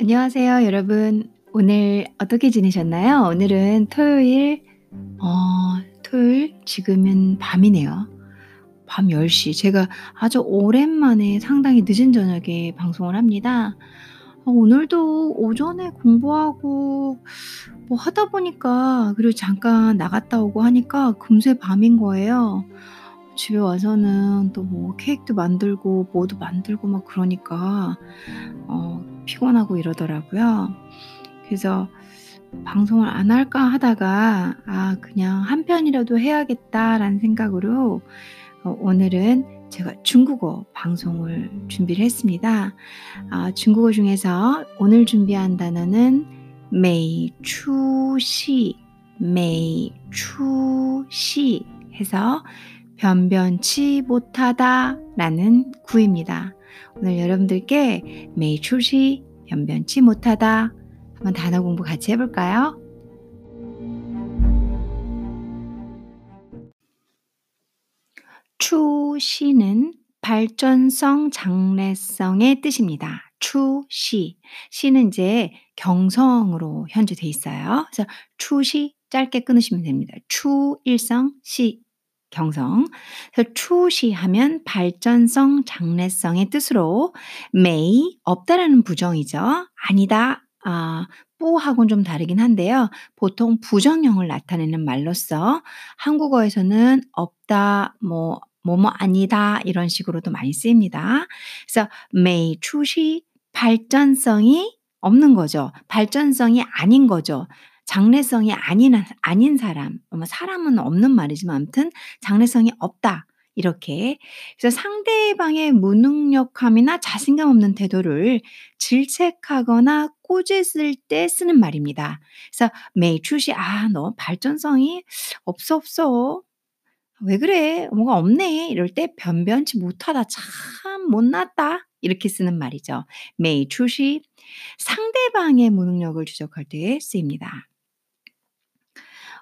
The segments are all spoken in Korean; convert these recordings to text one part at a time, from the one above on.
안녕하세요, 여러분. 오늘 어떻게 지내셨나요? 오늘은 토요일, 어, 토요일 지금은 밤이네요. 밤 10시. 제가 아주 오랜만에 상당히 늦은 저녁에 방송을 합니다. 어, 오늘도 오전에 공부하고 뭐 하다 보니까 그리고 잠깐 나갔다 오고 하니까 금세 밤인 거예요. 집에 와서는 또 뭐 케이크도 만들고 뭐도 만들고 막 그러니까 어, 피곤하고 이러더라고요. 그래서 방송을 안 할까 하다가 아 그냥 한 편이라도 해야겠다라는 생각으로 어, 오늘은 제가 중국어 방송을 준비를 했습니다. 아, 중국어 중에서 오늘 준비한 단어는 메이추시, 메이추시 해서 변변치 못하다라는 구입니다. 오늘 여러분들께 메이추시, 변변치 못하다 한번 단어 공부 같이 해볼까요? 추시는 발전성, 장래성의 뜻입니다. 추시. 시는 이제 경성으로 현재 돼 있어요. 그래서 추시 짧게 끊으시면 됩니다. 추 일성, 시 경성. 추시하면 발전성, 장래성의 뜻으로 may 없다라는 부정이죠. 아니다. 아, 뿌하고는 좀 다르긴 한데요. 보통 부정형을 나타내는 말로서 한국어에서는 없다, 뭐 뭐뭐 아니다 이런 식으로도 많이 쓰입니다. 그래서 may 추시 발전성이 없는 거죠. 발전성이 아닌 거죠. 장래성이 아닌 아닌 사람, 뭐 사람은 없는 말이지만 아무튼 장래성이 없다. 이렇게 그래서 상대방의 무능력함이나 자신감 없는 태도를 질책하거나 꼬jes을 때 쓰는 말입니다. 그래서 추시 아 너 발전성이 없어 없어 왜 그래? 뭐가 없네. 이럴 때 변변치 못하다. 참 못났다. 이렇게 쓰는 말이죠. 추시 상대방의 무능력을 지적할 때 쓰입니다.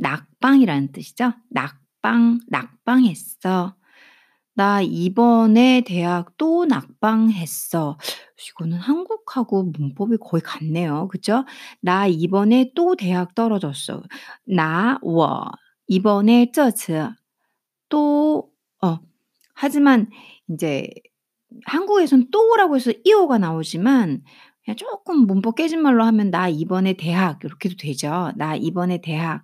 낙방이라는 뜻이죠. 낙방, 낙방했어. 나 이번에 대학 또 낙방했어. 이거는 한국하고 문법이 거의 같네요. 그죠? 나 이번에 또 대학 떨어졌어. 나, 워. 이번에 쩌츠. 또, 어. 하지만 이제 한국에선 또라고 해서 이오가 나오지만 그냥 조금 문법 깨진 말로 하면 나 이번에 대학 이렇게도 되죠. 나 이번에 대학.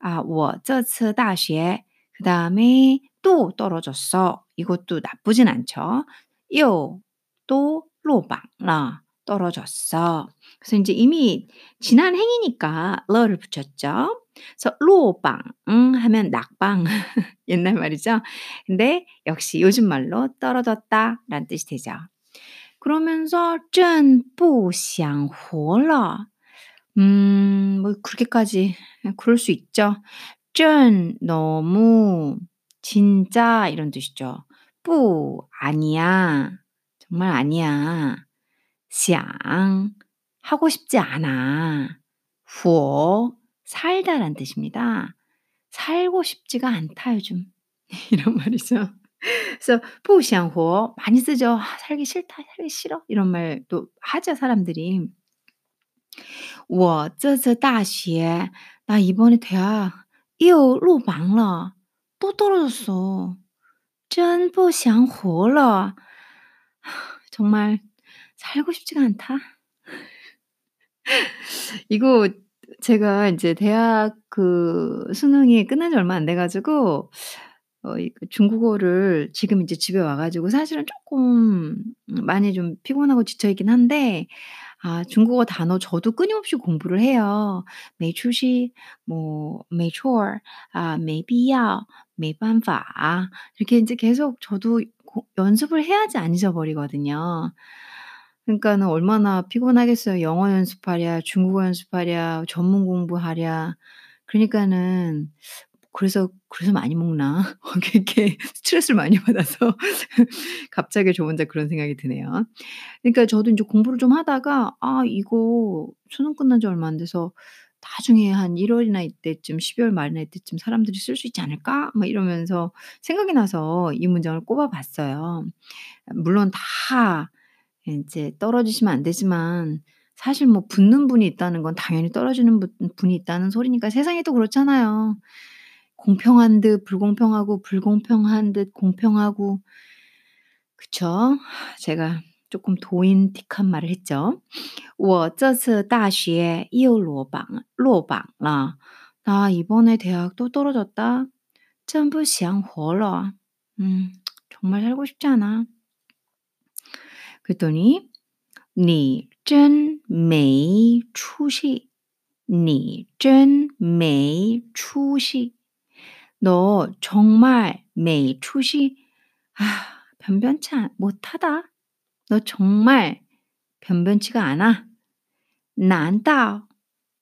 아, 我这次大学 그다음에 또 떨어졌어. 이것도 나쁘진 않죠. 요또 로방라 떨어졌어. 그래서 이제 이미 지난 행이니까 러를 붙였죠. 그래서 로방 응, 하면 낙방 옛날 말이죠. 근데 역시 요즘 말로 떨어졌다라는 뜻이 되죠. 그러면서 真不想活了 음, 뭐 그렇게까지 그럴 수 있죠. 真 너무 진짜 이런 뜻이죠. 不 아니야. 정말 아니야. 想 하고 싶지 않아. 活 살다란 뜻입니다. 살고 싶지가 않다 요즘. 이런 말이죠. 그래서 不想活 많이 쓰죠. 아, 살기 싫다, 살기 싫어 이런 말도 하죠 사람들이. 我这次大学나 이번에 대학 又落榜了또 떨어졌어. 真不想活了. 정말 살고 싶지가 않다. 이거 제가 이제 대학 그 수능이 끝난 지 얼마 안 돼 가지고 어 그 중국어를 지금 이제 집에 와 가지고 사실은 조금 많이 좀 피곤하고 지쳐 있긴 한데 아 중국어 단어 저도 끊임없이 공부를 해요. 没出息뭐没错儿啊没必要没办法 이렇게 인제 계속 저도 고 연습을 해야지 안 잊어버리거든요. 그러니까는 얼마나 피곤하겠어요. 영어 연습하랴, 중국어 연습하랴, 전문 공부하랴. 그러니까는 그래서 그래서 많이 먹나? 이렇게 스트레스를 많이 받아서 갑자기 저 혼자 그런 생각이 드네요. 그러니까 저도 인제 공부를 좀 하다가 '아 이거 수능 끝난 지 얼마 안 돼서 나중에 한 1 월이나 이때쯤 12월 말이나 이때쯤 사람들이 쓸 수 있지 않을까?' 막 이러면서 생각이 나서 이 문장을 꼽아 봤어요. 물론 다 인제 떨어지시면 안 되지만 사실 뭐 붙는 분이 있다는 건 당연히 떨어지는 분 분이 있다는 소리니까 세상이 또 그렇잖아요. 공평한 듯 불공평하고 불공평한 듯 공평하고 그쵸? 제가 쪼끔 도인틱한 말을 했죠. 我这次大学又落榜落榜了. 나 이번에 대학 또 떨어졌다. 真不想活了. 음 정말 살고 싶지 않아. 그랬더니 你真没出息.你真没出息. 너 정말 매일 출시 아, 변변치 못하다. 너 정말 변변치가 않아. 난다오,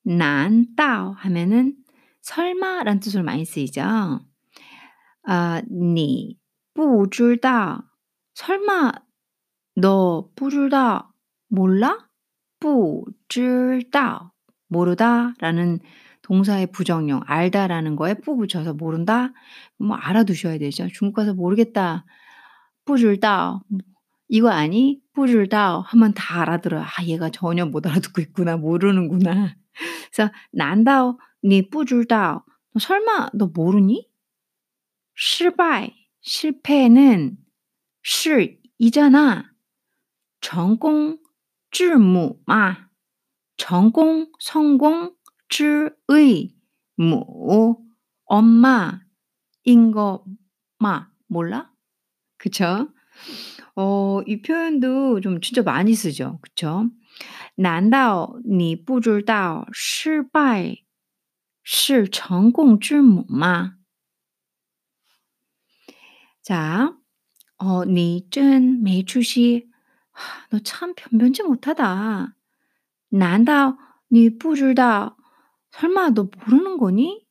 난다오 하면은 설마란 뜻으로 많이 쓰이죠. 아, 니, 뿌줄다. 설마, 너 뿌줄다. 몰라? 뿌줄다. 모르다. 라는 동사의 부정형 알다라는 거에 뿌 붙여서 모른다. 뭐 알아두셔야 되죠. 중국 가서 모르겠다. 뿌줄다. 뭐 이거 아니? 뿌줄다 하면 다 알아들어. 아 얘가 전혀 못 알아듣고 있구나. 모르는구나. 그래서 난다오 니 뿌줄다. 설마 너 모르니? 실패 실패는 실이잖아. 전공 질무마 전공 성공 之의 무 엄마인 거 마. 몰라? 그쵸? 어 이 표현도 좀 진짜 많이 쓰죠. 그쵸? 难道你不知道失败是成功之母吗? 자, 어, 你真没出息. 너 참 변변치 못하다. 难道你不知道 설마 너 모르는 거니?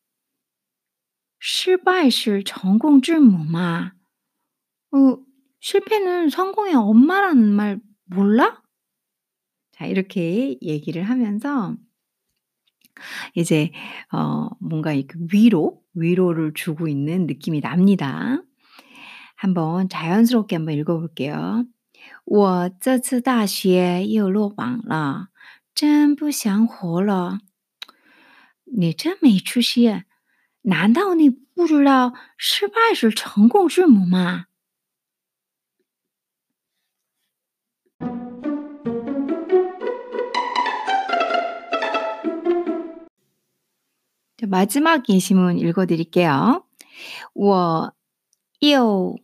失败是成功之母吗? 어, 실패는 성공의 엄마라는 말 몰라? 자, 이렇게 얘기를 하면서 이제 어 뭔가 이렇게 위로, 위로를 주고 있는 느낌이 납니다. 한번 자연스럽게 한번 읽어 볼게요. 我这次大学又落榜了，真不想活了。 你真没出息。难道你不知道失败是成功之母吗？ 자, 마지막 예시문 읽어 드릴게요. 我又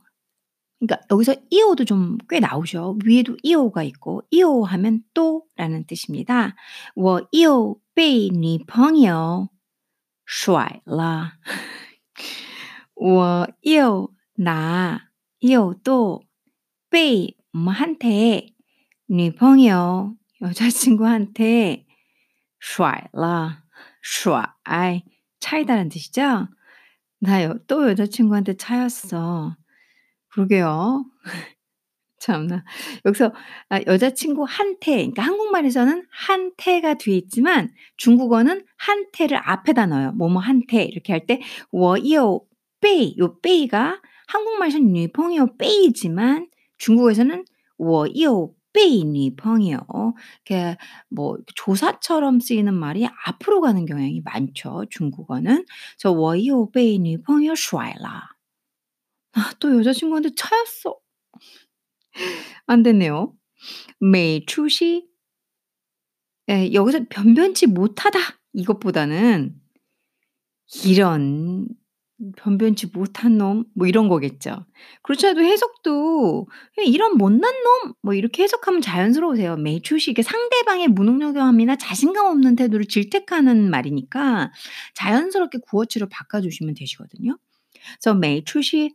그러니까 여기서 이오도 좀 꽤 나오죠. 위에도 이오가 있고 이오 하면 또라는 뜻입니다. 我又被女朋友甩了.我又나又또被 뭐한테 女朋友 여자친구한테 甩了. 甩 차이다라는 뜻이죠. 나 또 여자친구한테 차였어. 그러게요. 참나. 여기서 아, 여자친구한테, 그러니까 한국말에서는 한테가 뒤에 있지만 중국어는 한테를 앞에다 넣어요. 뭐뭐한테 이렇게 할 때 워이오 빼이 요 빼이가 한국말에서는 니펑이요 빼이지만 중국에서는 워이오 빼이 니펑이요. 이렇게 뭐 조사처럼 쓰이는 말이 앞으로 가는 경향이 많죠. 중국어는 저 워이오 빼이 니펑이요 슈아라. 아, 또 여자친구한테 차였어. 안 됐네요. 매출시 예, 여기서 변변치 못하다. 이것보다는 이런 변변치 못한 놈 뭐 이런 거겠죠. 그렇지 않아도 해석도 예, 이런 못난 놈 뭐 이렇게 해석하면 자연스러우세요. 매출시 이게 상대방의 무능력함이나 자신감 없는 태도를 질책하는 말이니까 자연스럽게 구어체로 바꿔주시면 되시거든요. 그래서 매출시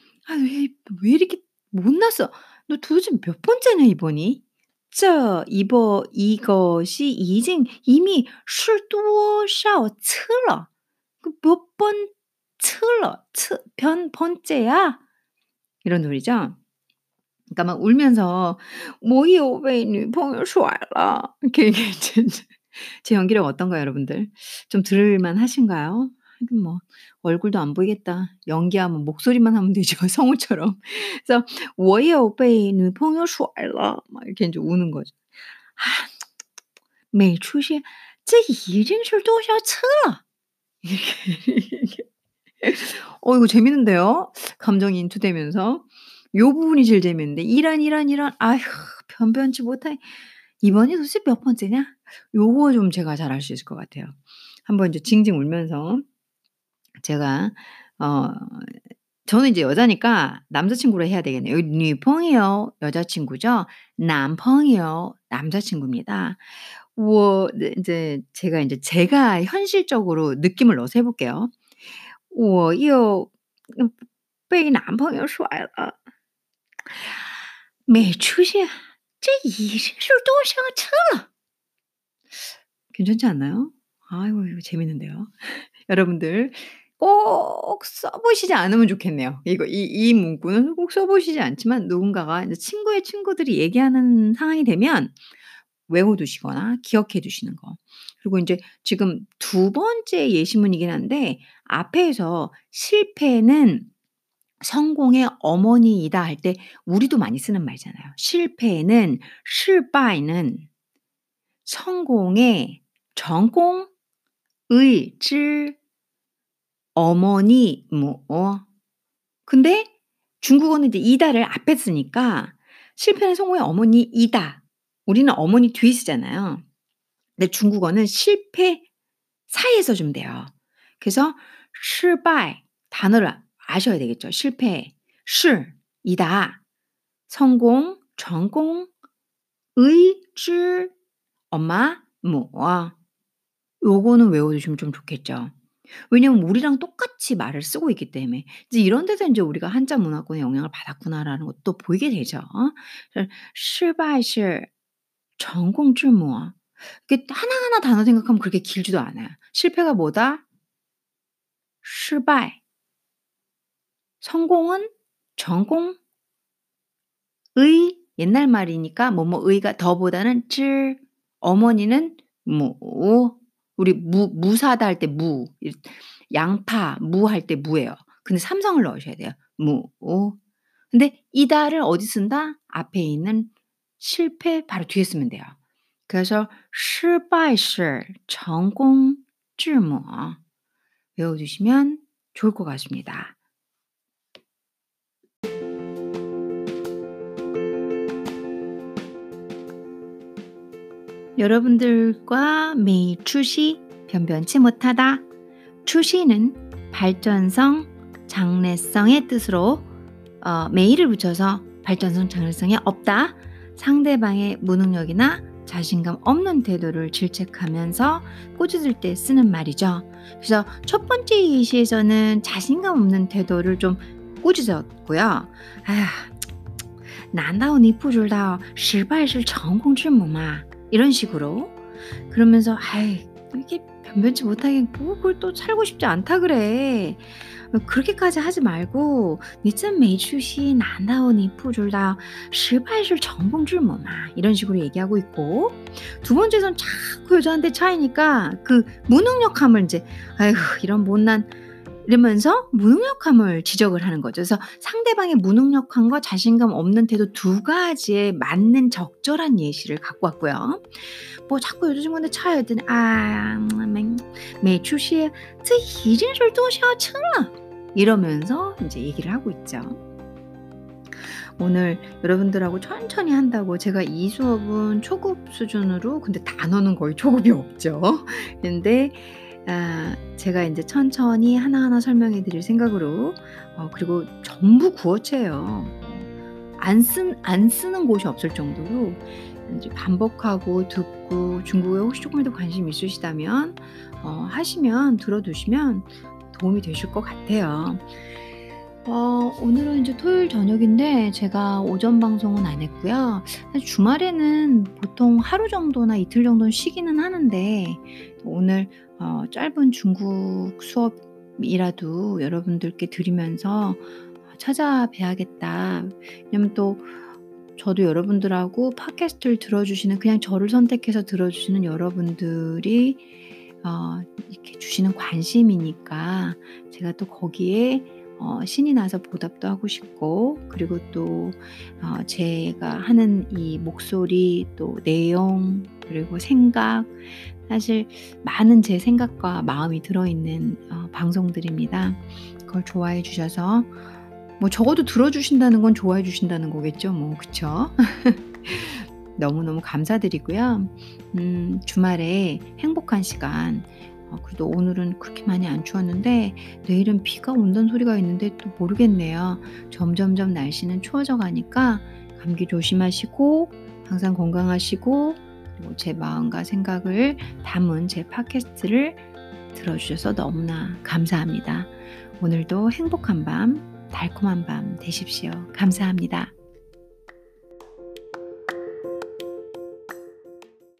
아, 왜, 왜 이렇게 못났어? 너 도대체 몇 번째냐, 이번이? 这 이거 이것이 이징 이미 是多少次了? 그몇 번次了? 츠, 변, 번째야? 이런 소리죠. 그러니까 막 울면서 我又被女朋友甩了 이렇게 얘기했죠. 제 연기력 어떤가요, 여러분들? 좀 들을만 하신가요? 하긴 뭐 얼굴도 안 보이겠다. 연기하면 목소리만 하면 되죠. 성우처럼. 그래서 我有被女朋友甩了막 이렇게 이제 우는 거죠. 아, 每出现这已经是多少次了. 이렇게. 어 이거 재밌는데요. 감정이 인투되면서 요 부분이 제일 재밌는데 이란 이란 이란 아휴 변변치 못해. 이번이 도대체 몇 번째냐? 요거 좀 제가 잘 알 수 있을 것 같아요. 한번 이제 징징 울면서 제가 어 저는 이제 여자니까 남자친구로 해야 되겠네요. 여기 女朋友 여자친구죠. 男朋友 남자친구입니다. 我 네 인제 제가 인제 제가 현실적으로 느낌을 넣어서 해 볼게요. 我又被男朋友甩了.没出现这已经是多少次了. 괜찮지 않나요? 아이고 이거 재밌는데요. 여러분들 꼭 써보시지 않으면 좋겠네요. 이거 이, 이 문구는 꼭 써보시지 않지만 누군가가 친구의 친구들이 얘기하는 상황이 되면 외워두시거나 기억해 두시는 거. 그리고 이제 지금 두 번째 예시문이긴 한데 앞에서 실패는 성공의 어머니이다 할 때 우리도 많이 쓰는 말잖아요. 실패는 실바이는 성공의 전공의 질 어머니 뭐. 어? 근데 중국어는 이제 이다를 앞에 쓰니까 실패는 성공의 어머니 이다. 우리는 어머니 뒤에 쓰잖아요. 근데 중국어는 실패 사이에서 좀 돼요. 그래서 실패 단어를 아셔야 되겠죠. 실패, 실, 이다, 성공, 전공, 의, 줄, 엄마, 뭐. 어? 요거는 외워두시면 좀 좋겠죠. 왜냐면 우리랑 똑같이 말을 쓰고 있기 때문에 이제 이런 데서 이제 우리가 한자 문화권의 영향을 받았구나라는 것도 보이게 되죠. 실바이실 전공줄 모아 이게 하나하나 단어 생각하면 그렇게 길지도 않아요. 실패가 뭐다? 실발 성공은 전공 의 옛날 말이니까 뭐뭐의가 더보다는 질 어머니는 뭐 우리 무 무사다 할 때 무. 양파 무 할 때 무예요. 근데 삼성을 넣으셔야 돼요. 무. 근데 이다를 어디 쓴다? 앞에 있는 실패 바로 뒤에 쓰면 돼요. 그래서 失败是成功之母 외워두시면 좋을 것 같습니다. 여러분들과 매일 추시 변변치 못하다. 추시는 발전성, 장래성의 뜻으로 어, 매일을 붙여서 발전성, 장래성이 없다. 상대방의 무능력이나 자신감 없는 태도를 질책하면서 꼬집을 때 쓰는 말이죠. 그래서 첫 번째 예시에서는 자신감 없는 태도를 좀 꾸짖었고요. 아, 难道你不知道失败是成功之母吗? 이런 식으로 그러면서 아이 이게 변변치 못하게 뭐 그걸 또 살고 싶지 않다 그래. 그렇게까지 하지 말고 你真没出息难道你不知道失败是成功之母吗 이런 식으로 얘기하고 있고 두 번째선 자꾸 여자한테 차이니까 그 무능력함을 이제 아이고 이런 못난 이러면서 무능력함을 지적을 하는 거죠. 그래서 상대방의 무능력함과 자신감 없는 태도 두 가지에 맞는 적절한 예시를 갖고 왔고요. 뭐 자꾸 요즘에 차야 되는 아, 매출시에 이제를 도셔 층아 이러면서 이제 얘기를 하고 있죠. 오늘 여러분들하고 천천히 한다고 제가 이 수업은 초급 수준으로 근데 단어는 거의 초급이 없죠. 근데 아 제가 인제 천천히 하나하나 설명해 드릴 생각으로 어 그리고 전부 구어체예요. 안 쓴 안 쓰는 곳이 없을 정도로 반복하고 듣고 중국어에 혹시 쪼끔이라도 관심 있으시다면 어 하시면 들어 두시면 도움이 되실 것 같아요. 어 오늘은 인제 토요일 저녁인데 제가 오전 방송은 안 했고요. 주말에는 보통 하루 정도나 이틀 정도는 쉬기는 하는데 오늘 어 짧은 중국 수업이라도 여러분들께 드리면서 어 '찾아뵈야겠다.' 왜냐면 또 저도 여러분들하고 팟캐스트를 들어 주시는 그냥 저를 선택해서 들어 주시는 여러분들이 어 이렇게 주시는 관심이니까 제가 또 거기에 어 신이 나서 보답도 하고 싶고 그리고 또 어 제가 하는 이 목소리 또 내용 그리고 생각 사실 많은 제 생각과 마음이 들어있는 어 방송들입니다. 그걸 좋아해 주셔서 뭐 적어도 들어 주신다는 건 좋아해 주신다는 거겠죠 뭐. 그쵸? 너무너무 감사드리고요. 음 주말에 행복한 시간 어 그래도 오늘은 그렇게 많이 안 추웠는데 내일은 비가 온다는 소리가 있는데 또 모르겠네요. 점점점 날씨는 추워져 가니까 감기 조심하시고 항상 건강하시고 그리고 제 마음과 생각을 담은 제 팟캐스트를 들어 주셔서 너무나 감사합니다. 오늘도 행복한 밤, 달콤한 밤 되십시오. 감사합니다.